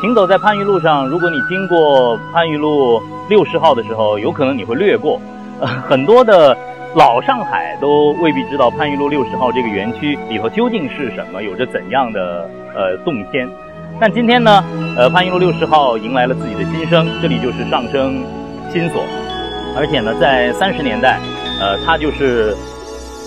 行走在番禺路上，如果你经过番禺路六十号的时候，有可能你会略过。呃，很多的老上海都未必知道番禺路六十号这个园区里头究竟是什么，有着怎样的呃动天。但今天呢，呃，番禺路六十号迎来了自己的新生，这里就是上升新所，而且呢，在三十年代，呃，它就是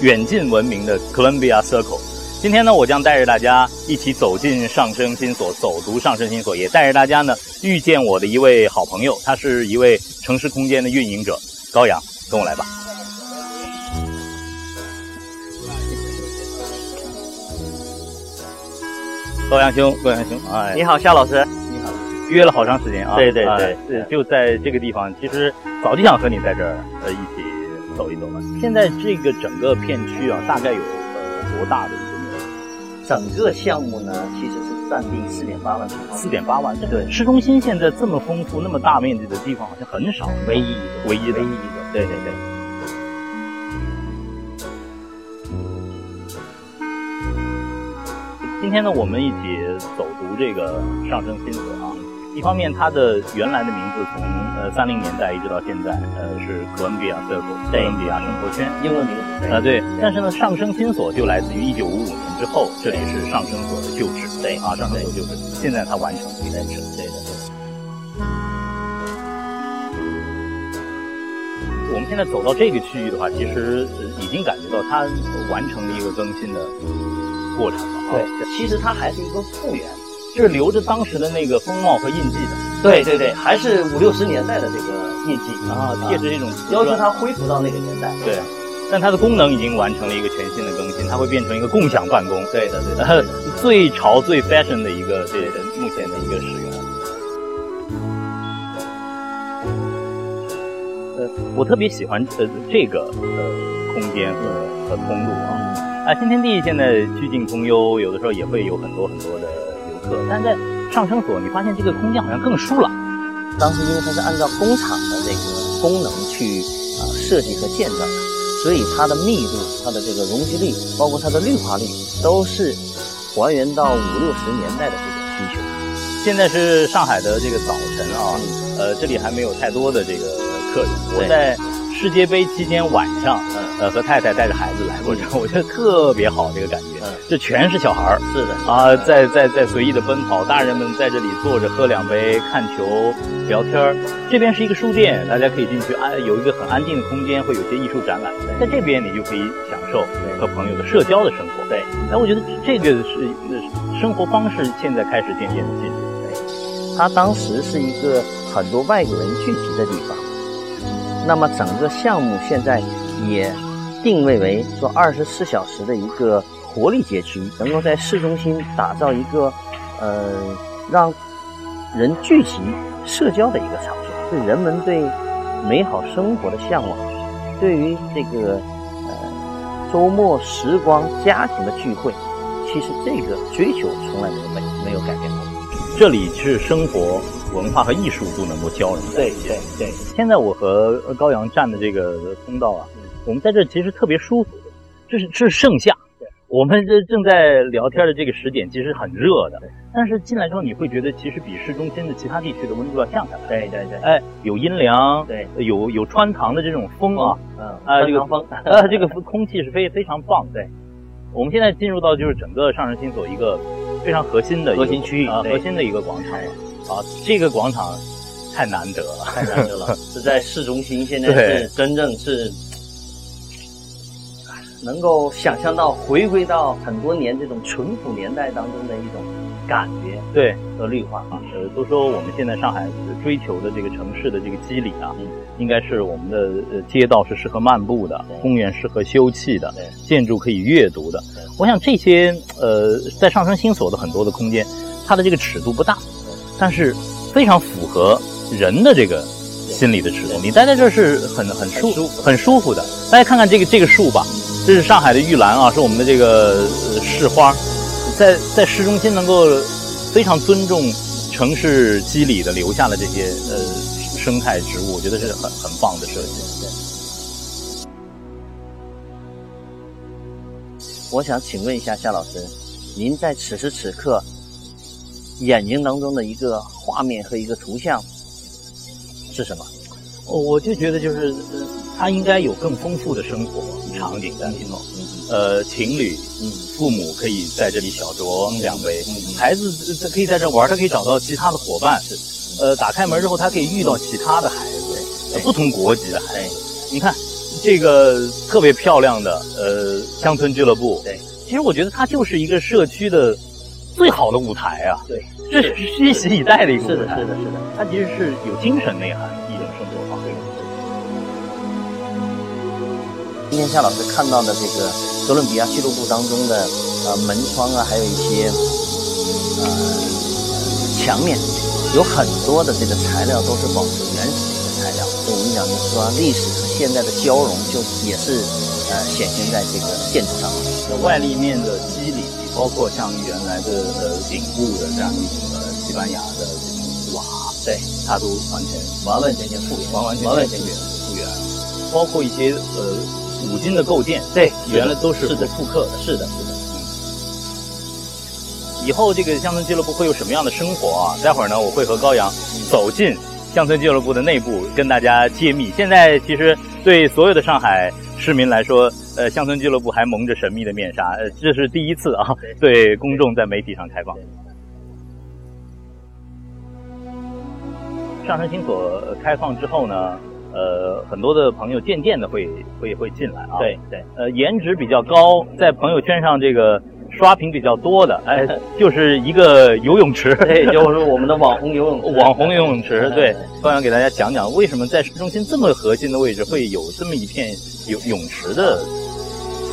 远近闻名的 Columbia Circle。今天呢，我将带着大家一起走进上升新所，走读上升新所，也带着大家呢遇见我的一位好朋友，他是一位城市空间的运营者高阳，跟我来吧。高阳兄，高阳兄，哎，你好，夏老师。你好，约了好长时间啊。对对对，是就在这个地方，其实早就想和你在这儿呃一起走一走了。现在这个整个片区啊，大概有呃多大的？整个项目呢，其实是占地四点八万平方。四点八万，对。市中心现在这么丰富、那么大面积的地方，好像很少，唯一一个，唯一，唯一一个。对对对。今天呢，我们一起走读这个上升新所啊。一方面，它的原来的名字从呃三零年代一直到现在，呃是哥伦比亚 Circle，哥伦比亚生活圈，英文名字啊对。但是呢，上升新所就来自于一九五五年之后，这里是上升所的旧址，对啊，上升所旧址。现在它完成了建设，对的对。我们现在走到这个区域的话，其实已经感觉到它完成了一个更新的过程了。对，其实它还是一个复原，是留着当时的那个风貌和印记的。对对对，还是五六十年代的这个印记啊，借着这种要求它恢复到那个年代。对，但它的功能已经完成了一个全新的更新，它会变成一个共享办公。对的对的，最潮最 fashion 的一个这目前的一个使用。呃，我特别喜欢呃这个呃空间和和通路啊。啊，新天地现在曲径通幽，有的时候也会有很多很多的但是在上升所，你发现这个空间好像更疏朗。当时因为它是按照工厂的这个功能去啊设计和建造的，所以它的密度、它的这个容积率，包括它的绿化率，都是还原到五六十年代的这个需求。现在是上海的这个早晨啊，呃，这里还没有太多的这个客人。我在。世界杯期间晚上，呃，和太太带着孩子来过这，我觉得特别好，这个感觉。嗯，这全是小孩儿，是的啊，在在在随意的奔跑，大人们在这里坐着喝两杯，看球，聊天儿。这边是一个书店，大家可以进去安，有一个很安静的空间，会有些艺术展览。在这边，你就可以享受和朋友的社交的生活。对，哎，我觉得这个是生活方式，现在开始渐渐的进入。对，它当时是一个很多外国人聚集的地方。那么整个项目现在也定位为说二十四小时的一个活力街区，能够在市中心打造一个呃让人聚集社交的一个场所，是人们对美好生活的向往，对于这个呃周末时光家庭的聚会，其实这个追求从来没有没没有改变过。这里是生活。文化和艺术都能够交融在一起。对对对。现在我和高阳站的这个通道啊，我们在这其实特别舒服。这是这是盛夏，我们这正在聊天的这个时点其实很热的。但是进来之后你会觉得，其实比市中心的其他地区的温度要降下来。对对对。哎，有阴凉，对，有有穿堂的这种风啊，嗯啊，这个风，啊，这个空气是非非常棒。对。我们现在进入到就是整个上城新所一个非常核心的核心区域啊，核心的一个广场了。啊，这个广场太难得了，太难得了，是在市中心，现在是真正是能够想象到回归到很多年这种淳朴年代当中的一种感觉，对和绿化啊。呃，都说我们现在上海追求的这个城市的这个肌理啊，应该是我们的呃街道是适合漫步的，公园适合休憩的，建筑可以阅读的。我想这些呃，在上升新所的很多的空间，它的这个尺度不大。但是非常符合人的这个心理的尺度，你待在这儿是很很舒很舒服的。大家看看这个这个树吧，这是上海的玉兰啊，是我们的这个市花，在在市中心能够非常尊重城市肌理的留下了这些呃生态植物，我觉得是很很棒的设计。我想请问一下夏老师，您在此时此刻。眼睛当中的一个画面和一个图像是什么？我我就觉得就是他应该有更丰富的生活场景在里头。呃，情侣，嗯，父母可以在这里小酌两杯，孩子他可以在这玩，他可以找到其他的伙伴。呃，打开门之后，他可以遇到其他的孩子，不同国籍的孩子。你看这个特别漂亮的呃乡村俱乐部，对，其实我觉得它就是一个社区的最好的舞台啊。对，这是蓄势以待的一个舞台。是的，是的，是的，它其实是有精神内涵的一种生活方式。今天夏老师看到的这个哥伦比亚俱乐部当中的呃门窗啊，还有一些呃墙面。有很多的这个材料都是保持原始的一个材料，就我们讲就是说历史和现在的交融，就也是呃显现在这个建筑上面。外立面的肌理，包括像原来的呃顶部的这样一种呃西班牙的这种瓦，对，它都完全完完全全复原，完完全全复原，包括一些呃五金的构件，对，原来都是是的复刻的，是的，是的。以后这个乡村俱乐部会有什么样的生活啊？待会儿呢，我会和高阳走进乡村俱乐部的内部，跟大家揭秘。现在其实对所有的上海市民来说，呃，乡村俱乐部还蒙着神秘的面纱，呃，这是第一次啊，对公众在媒体上开放。上山新所开放之后呢，呃，很多的朋友渐渐的会会会进来啊。对对，呃，颜值比较高，在朋友圈上这个。刷屏比较多的，哎，就是一个游泳池，对，就是我们的网红游泳 网红游泳池。对，我想给大家讲讲，为什么在市中心这么核心的位置会有这么一片泳泳池的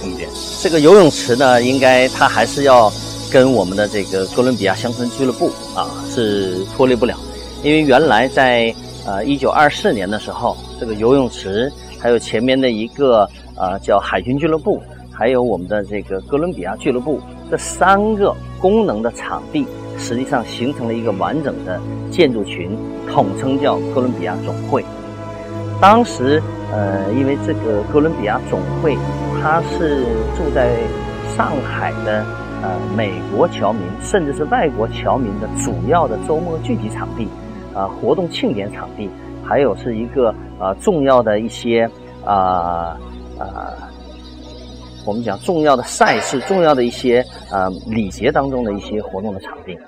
空间？这个游泳池呢，应该它还是要跟我们的这个哥伦比亚乡村俱乐部啊是脱离不了，因为原来在呃一九二四年的时候，这个游泳池还有前面的一个呃叫海军俱乐部。还有我们的这个哥伦比亚俱乐部，这三个功能的场地，实际上形成了一个完整的建筑群，统称叫哥伦比亚总会。当时，呃，因为这个哥伦比亚总会，它是住在上海的呃美国侨民，甚至是外国侨民的主要的周末聚集场地，啊，活动庆典场地，还有是一个呃重要的一些啊啊。我们讲重要的赛事、重要的一些呃礼节当中的一些活动的场地。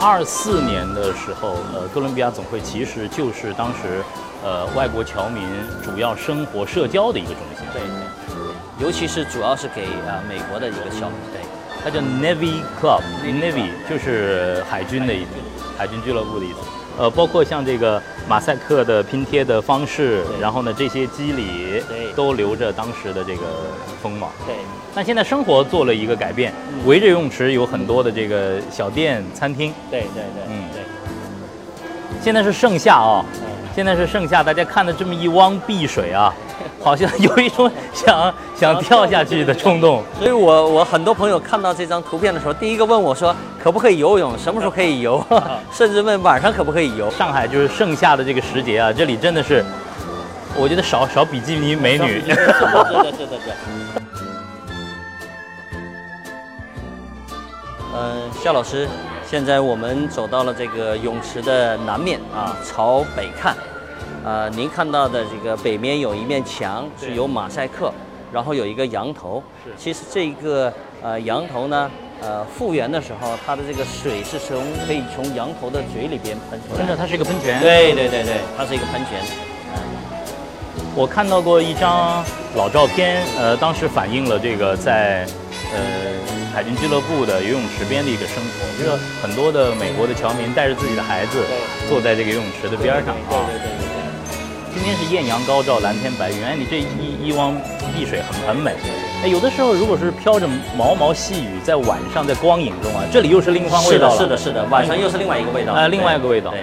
二四年的时候，呃，哥伦比亚总会其实就是当时呃外国侨民主要生活社交的一个中心。对，尤其是主要是给呃美国的一个侨民。对。它叫 Navy Club，Navy 就是海军的意思，海军俱乐部的意思。呃，包括像这个马赛克的拼贴的方式，然后呢，这些肌理都留着当时的这个风貌。对。那现在生活做了一个改变，围着游泳池有很多的这个小店、餐厅。对对对，嗯对。现在是盛夏啊，现在是盛夏，大家看的这么一汪碧水啊。好像有一种想 想跳下去的冲动，所以我我很多朋友看到这张图片的时候，第一个问我说可不可以游泳，什么时候可以游，甚至问晚上可不可以游。上海就是盛夏的这个时节啊，这里真的是，我觉得少少比基尼美女。是的，是的，是的。嗯，夏老师，现在我们走到了这个泳池的南面啊，朝北看。呃，您看到的这个北面有一面墙是有马赛克，然后有一个羊头。是，其实这个呃羊头呢，呃复原的时候，它的这个水是从可以从羊头的嘴里边喷出来。真的，它是一个喷泉。对对对对，它是一个喷泉。我看到过一张老照片，呃，当时反映了这个在呃海军俱乐部的游泳池边的一个生活，就是很多的美国的侨民带着自己的孩子坐在这个游泳池的边上啊。对对对对。今天是艳阳高照，蓝天白云。哎，你这一一汪碧水很很美。哎，有的时候如果是飘着毛毛细雨，在晚上在光影中啊，这里又是另一番味道是的，是的，是的，晚上又是另外一个味道。哎，另外一个味道。对。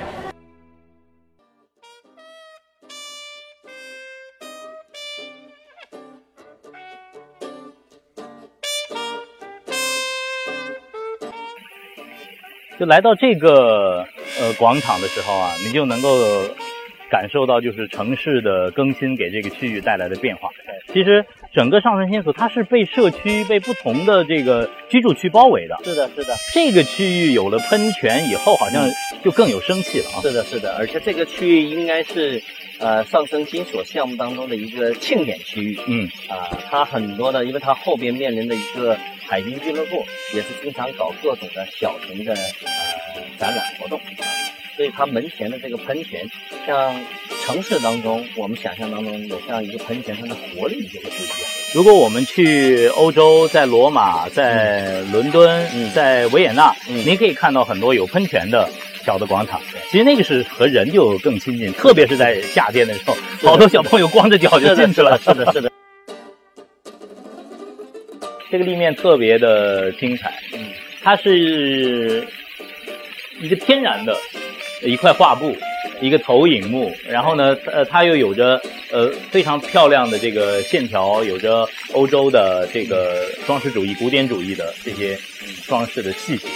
就来到这个呃广场的时候啊，你就能够。感受到就是城市的更新给这个区域带来的变化。其实整个上城新所它是被社区、被不同的这个居住区包围的。是的，是的。这个区域有了喷泉以后，好像就更有生气了啊。是的，是的。而且这个区域应该是呃上升金所项目当中的一个庆典区域。嗯。啊，它很多的，因为它后边面临的一个海滨俱乐部，也是经常搞各种的小型的呃展览活动啊。所以它门前的这个喷泉，像城市当中我们想象当中有这样一个喷泉，它的活力就会不一样。如果我们去欧洲，在罗马、在伦敦、在维也纳，您可以看到很多有喷泉的小的广场。其实那个是和人就更亲近，特别是在夏天的时候，好多小朋友光着脚就进去了。是的，是的。这个立面特别的精彩，嗯，它是一个天然的。一块画布，一个投影幕，然后呢，呃，它又有着呃非常漂亮的这个线条，有着欧洲的这个装饰主义、古典主义的这些装饰的细节。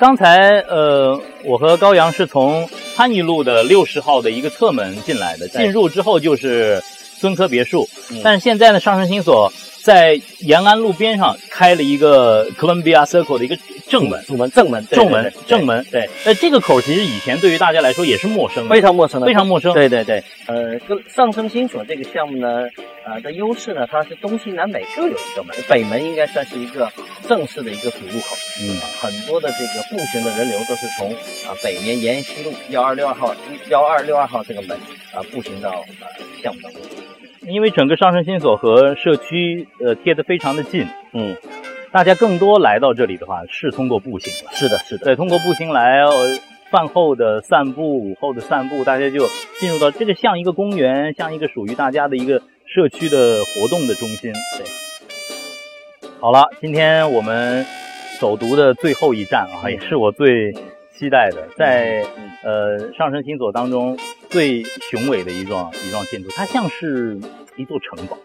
刚才呃，我和高阳是从番禺路的六十号的一个侧门进来的，进入之后就是孙科别墅，但是现在呢，上升新所。在延安路边上开了一个 Columbia Circle 的一个正门，正门，正门，正门，正门。对，那，这个口其实以前对于大家来说也是陌生的，非常陌生的，非常陌生。对对对，呃，上升新所这个项目呢，呃的优势呢，它是东西南北各有一个门，北门应该算是一个正式的一个主入口。嗯，很多的这个步行的人流都是从啊北面延安西路幺二六二号幺二六二号这个门啊步行到呃项目当中。因为整个上升新所和社区呃贴得非常的近，嗯，大家更多来到这里的话是通过步行了，是的，是的，对，通过步行来，饭后的散步，午后的散步，大家就进入到这个像一个公园，像一个属于大家的一个社区的活动的中心。对，好了，今天我们走读的最后一站啊，也是我最期待的，在呃上升星座当中。最雄伟的一幢一幢建筑，它像是一座城堡。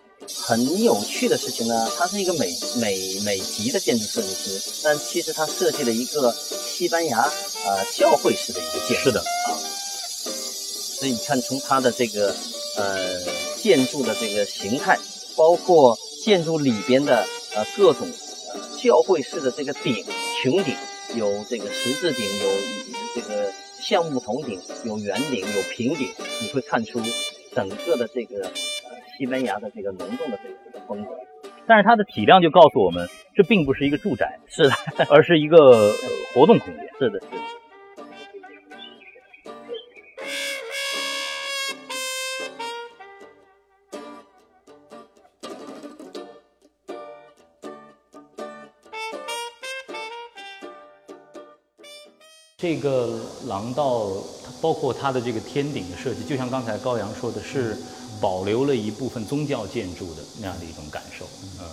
很有趣的事情呢，它是一个美美美籍的建筑设计师，但其实他设计了一个西班牙呃教会式的一个建筑。是的啊，所以你看从它的这个呃建筑的这个形态，包括建筑里边的呃各种呃教会式的这个顶穹顶，有这个十字顶，有这个。橡木筒顶有圆顶有平顶，你会看出整个的这个呃西班牙的这个浓重的这个这个风格。但是它的体量就告诉我们，这并不是一个住宅，是的，而是一个活动空间。是的，是的。这个廊道，它包括它的这个天顶的设计，就像刚才高阳说的，是保留了一部分宗教建筑的那样的一种感受。嗯，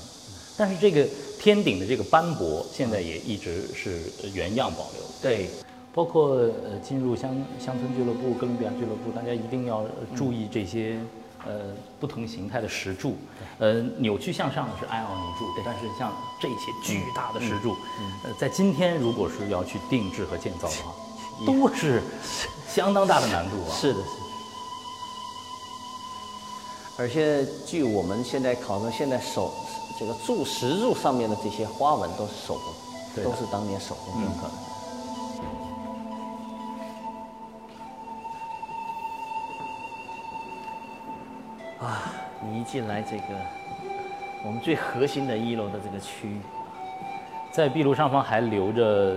但是这个天顶的这个斑驳，现在也一直是原样保留。对，包括呃进入乡乡村俱乐部、哥伦比亚俱乐部，大家一定要注意这些。呃，不同形态的石柱，呃，扭曲向上的是埃奥尼柱，但是像这些巨大的石柱，呃，在今天如果是要去定制和建造的话，都是相当大的难度啊。是的，是的。而且据我们现在考证，现在手这个柱石柱上面的这些花纹都是手工，都是当年手工雕刻的。一进来，这个我们最核心的一楼的这个区域，在壁炉上方还留着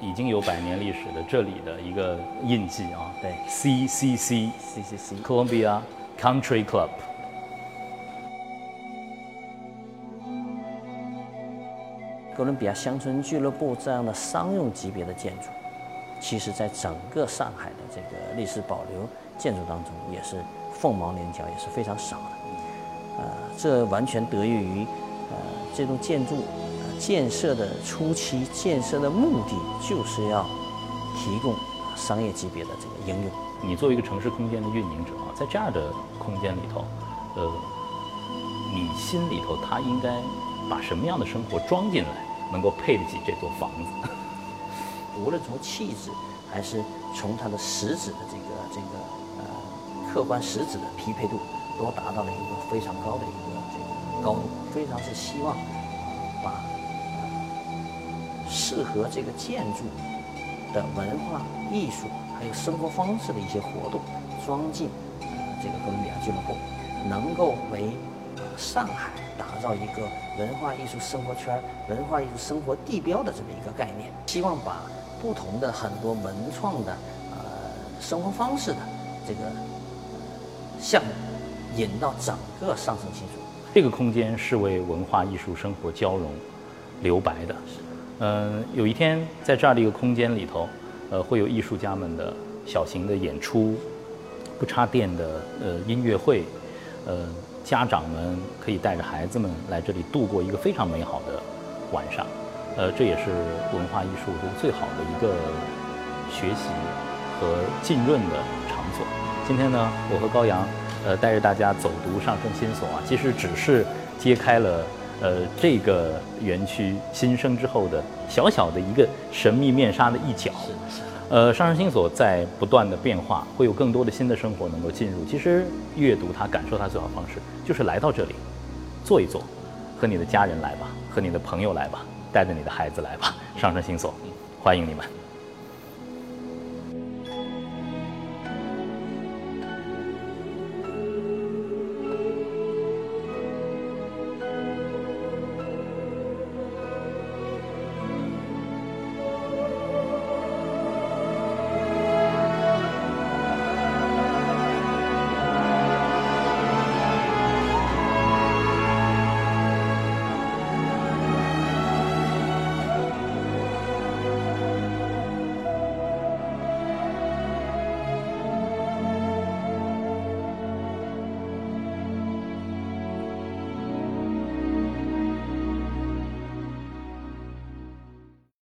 已经有百年历史的这里的一个印记啊。对，C C C C C C Columbia Country Club。哥伦比亚乡村俱乐部这样的商用级别的建筑，其实在整个上海的这个历史保留建筑当中也是。凤毛麟角也是非常少的，呃，这完全得益于，呃，这栋建筑建设的初期建设的目的就是要提供商业级别的这个应用。你作为一个城市空间的运营者啊，在这样的空间里头，呃，你心里头他应该把什么样的生活装进来，能够配得起这座房子？无论从气质。还是从它的实质的这个这个呃客观实质的匹配度，都达到了一个非常高的一个这个高度。非常是希望把适合这个建筑的文化艺术还有生活方式的一些活动装进这个哥伦比亚俱乐部，能够为上海打造一个文化艺术生活圈、文化艺术生活地标的这么一个概念。希望把不同的很多文创的呃生活方式的这个项目引到整个上升新竹。这个空间是为文化艺术生活交融留白的。嗯，有一天在这样的一个空间里头，呃，会有艺术家们的小型的演出，不插电的呃音乐会，呃，家长们可以带着孩子们来这里度过一个非常美好的晚上。呃，这也是文化艺术中最好的一个学习和浸润的场所。今天呢，我和高阳，呃，带着大家走读上升新所啊，其实只是揭开了呃这个园区新生之后的小小的一个神秘面纱的一角。是，是。呃，上升新所在不断的变化，会有更多的新的生活能够进入。其实阅读它、感受它最好方式，就是来到这里，坐一坐，和你的家人来吧，和你的朋友来吧。带着你的孩子来吧，上升新所，欢迎你们。